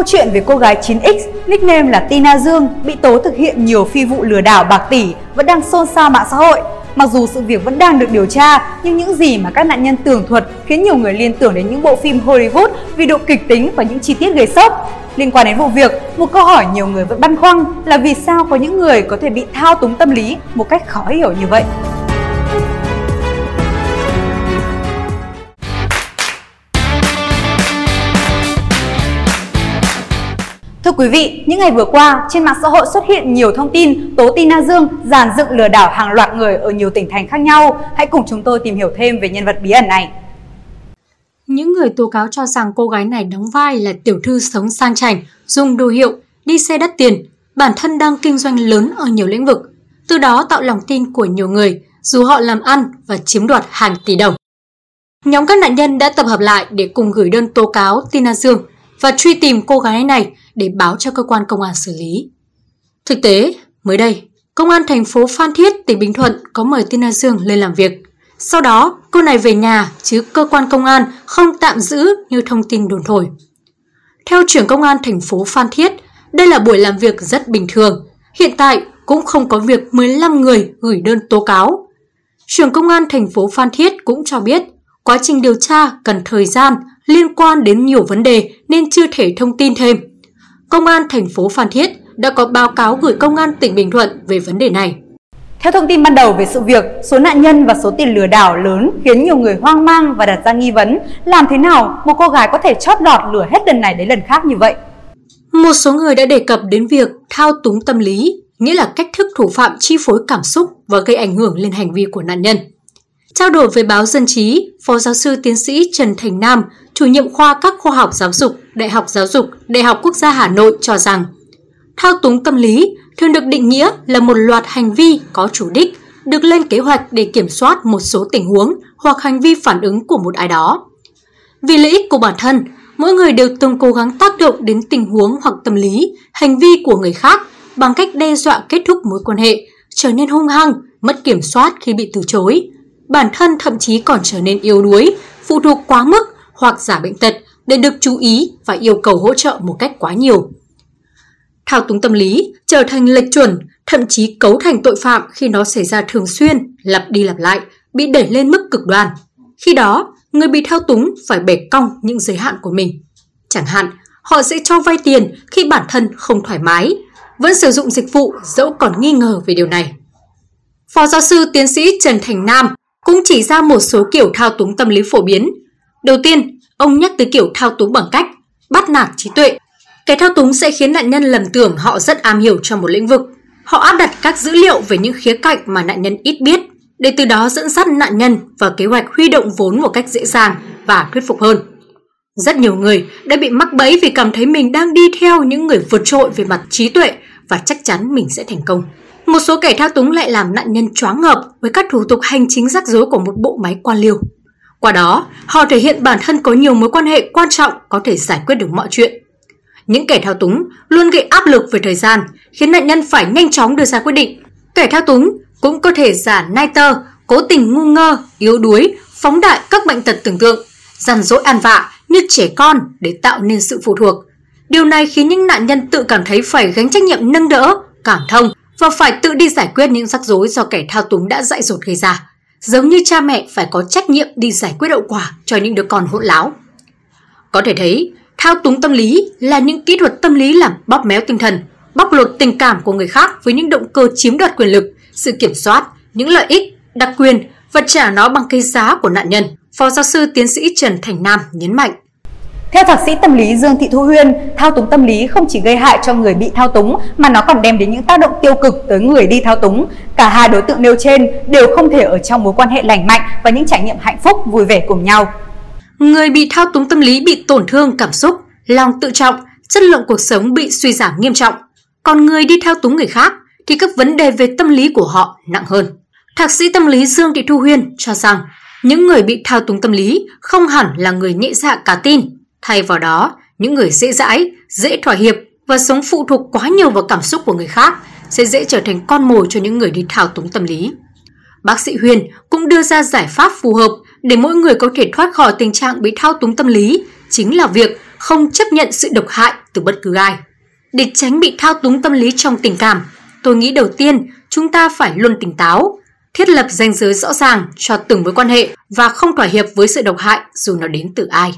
Câu chuyện về cô gái 9X, nickname là Tina Dương, bị tố thực hiện nhiều phi vụ lừa đảo bạc tỷ vẫn đang xôn xao mạng xã hội. Mặc dù sự việc vẫn đang được điều tra, nhưng những gì mà các nạn nhân tường thuật khiến nhiều người liên tưởng đến những bộ phim Hollywood vì độ kịch tính và những chi tiết gây sốc. Liên quan đến vụ việc, một câu hỏi nhiều người vẫn băn khoăn là vì sao có những người có thể bị thao túng tâm lý một cách khó hiểu như vậy. Thưa quý vị, những ngày vừa qua, trên mạng xã hội xuất hiện nhiều thông tin tố Tina Dương giàn dựng lừa đảo hàng loạt người ở nhiều tỉnh thành khác nhau. Hãy cùng chúng tôi tìm hiểu thêm về nhân vật bí ẩn này. Những người tố cáo cho rằng cô gái này đóng vai là tiểu thư sống sang chảnh, dùng đồ hiệu, đi xe đắt tiền, bản thân đang kinh doanh lớn ở nhiều lĩnh vực, từ đó tạo lòng tin của nhiều người dù họ làm ăn và chiếm đoạt hàng tỷ đồng. Nhóm các nạn nhân đã tập hợp lại để cùng gửi đơn tố cáo Tina Dương và truy tìm cô gái này để báo cho cơ quan công an xử lý. Thực tế, mới đây, Công an thành phố Phan Thiết, tỉnh Bình Thuận có mời Tina Dương lên làm việc. Sau đó, cô này về nhà chứ cơ quan công an không tạm giữ như thông tin đồn thổi. Theo trưởng công an thành phố Phan Thiết, đây là buổi làm việc rất bình thường. Hiện tại cũng không có việc 15 người gửi đơn tố cáo. Trưởng công an thành phố Phan Thiết cũng cho biết, quá trình điều tra cần thời gian liên quan đến nhiều vấn đề nên chưa thể thông tin thêm. Công an thành phố Phan Thiết đã có báo cáo gửi công an tỉnh Bình Thuận về vấn đề này. Theo thông tin ban đầu về sự việc, số nạn nhân và số tiền lừa đảo lớn khiến nhiều người hoang mang và đặt ra nghi vấn làm thế nào một cô gái có thể chót lọt lừa hết lần này đến lần khác như vậy. Một số người đã đề cập đến việc thao túng tâm lý, nghĩa là cách thức thủ phạm chi phối cảm xúc và gây ảnh hưởng lên hành vi của nạn nhân. Trao đổi với báo Dân trí, Phó giáo sư tiến sĩ Trần Thành Nam, chủ nhiệm khoa các khoa học giáo dục, Đại học Giáo dục, Đại học Quốc gia Hà Nội cho rằng thao túng tâm lý thường được định nghĩa là một loạt hành vi có chủ đích được lên kế hoạch để kiểm soát một số tình huống hoặc hành vi phản ứng của một ai đó. Vì lợi ích của bản thân, mỗi người đều từng cố gắng tác động đến tình huống hoặc tâm lý, hành vi của người khác bằng cách đe dọa kết thúc mối quan hệ, trở nên hung hăng, mất kiểm soát khi bị từ chối. Bản thân thậm chí còn trở nên yếu đuối, phụ thuộc quá mức hoặc giả bệnh tật để được chú ý và yêu cầu hỗ trợ một cách quá nhiều. Thao túng tâm lý trở thành lệch chuẩn, thậm chí cấu thành tội phạm khi nó xảy ra thường xuyên, lặp đi lặp lại, bị đẩy lên mức cực đoan. Khi đó, người bị thao túng phải bẻ cong những giới hạn của mình. Chẳng hạn, họ sẽ cho vay tiền khi bản thân không thoải mái, vẫn sử dụng dịch vụ dẫu còn nghi ngờ về điều này. Phó giáo sư tiến sĩ Trần Thành Nam cũng chỉ ra một số kiểu thao túng tâm lý phổ biến. Đầu tiên, ông nhắc tới kiểu thao túng bằng cách bắt nạt trí tuệ. cái thao túng sẽ khiến nạn nhân lầm tưởng họ rất am hiểu trong một lĩnh vực. Họ áp đặt các dữ liệu về những khía cạnh mà nạn nhân ít biết, để từ đó dẫn dắt nạn nhân vào kế hoạch huy động vốn một cách dễ dàng và thuyết phục hơn. Rất nhiều người đã bị mắc bẫy vì cảm thấy mình đang đi theo những người vượt trội về mặt trí tuệ và chắc chắn mình sẽ thành công. Một số kẻ thao túng lại làm nạn nhân choáng ngợp với các thủ tục hành chính rắc rối của một bộ máy quan liêu. Qua đó, họ thể hiện bản thân có nhiều mối quan hệ quan trọng có thể giải quyết được mọi chuyện. Những kẻ thao túng luôn gây áp lực về thời gian, khiến nạn nhân phải nhanh chóng đưa ra quyết định. Kẻ thao túng cũng có thể giả nai tơ, cố tình ngu ngơ, yếu đuối, phóng đại các bệnh tật tưởng tượng, dằn dỗi ăn vạ như trẻ con để tạo nên sự phụ thuộc. Điều này khiến những nạn nhân tự cảm thấy phải gánh trách nhiệm nâng đỡ, cảm thông và phải tự đi giải quyết những rắc rối do kẻ thao túng đã dạy dột gây ra. Giống như cha mẹ phải có trách nhiệm đi giải quyết hậu quả cho những đứa con hỗn láo. Có thể thấy, thao túng tâm lý là những kỹ thuật tâm lý làm bóp méo tinh thần, bóc lột tình cảm của người khác với những động cơ chiếm đoạt quyền lực, sự kiểm soát, những lợi ích, đặc quyền và trả nó bằng cái giá của nạn nhân. Phó giáo sư tiến sĩ Trần Thành Nam nhấn mạnh. Theo thạc sĩ tâm lý Dương Thị Thu Huyên, thao túng tâm lý không chỉ gây hại cho người bị thao túng mà nó còn đem đến những tác động tiêu cực tới người đi thao túng. Cả hai đối tượng nêu trên đều không thể ở trong mối quan hệ lành mạnh và những trải nghiệm hạnh phúc vui vẻ cùng nhau. Người bị thao túng tâm lý bị tổn thương cảm xúc, lòng tự trọng, chất lượng cuộc sống bị suy giảm nghiêm trọng. Còn người đi thao túng người khác thì các vấn đề về tâm lý của họ nặng hơn. Thạc sĩ tâm lý Dương Thị Thu Huyên cho rằng những người bị thao túng tâm lý không hẳn là người nhẹ dạ cả tin Thay vào đó, những người dễ dãi, dễ thỏa hiệp và sống phụ thuộc quá nhiều vào cảm xúc của người khác sẽ dễ trở thành con mồi cho những người đi thao túng tâm lý. Bác sĩ Huyền cũng đưa ra giải pháp phù hợp để mỗi người có thể thoát khỏi tình trạng bị thao túng tâm lý, chính là việc không chấp nhận sự độc hại từ bất cứ ai. Để tránh bị thao túng tâm lý trong tình cảm, tôi nghĩ đầu tiên chúng ta phải luôn tỉnh táo, thiết lập ranh giới rõ ràng cho từng mối quan hệ và không thỏa hiệp với sự độc hại dù nó đến từ ai.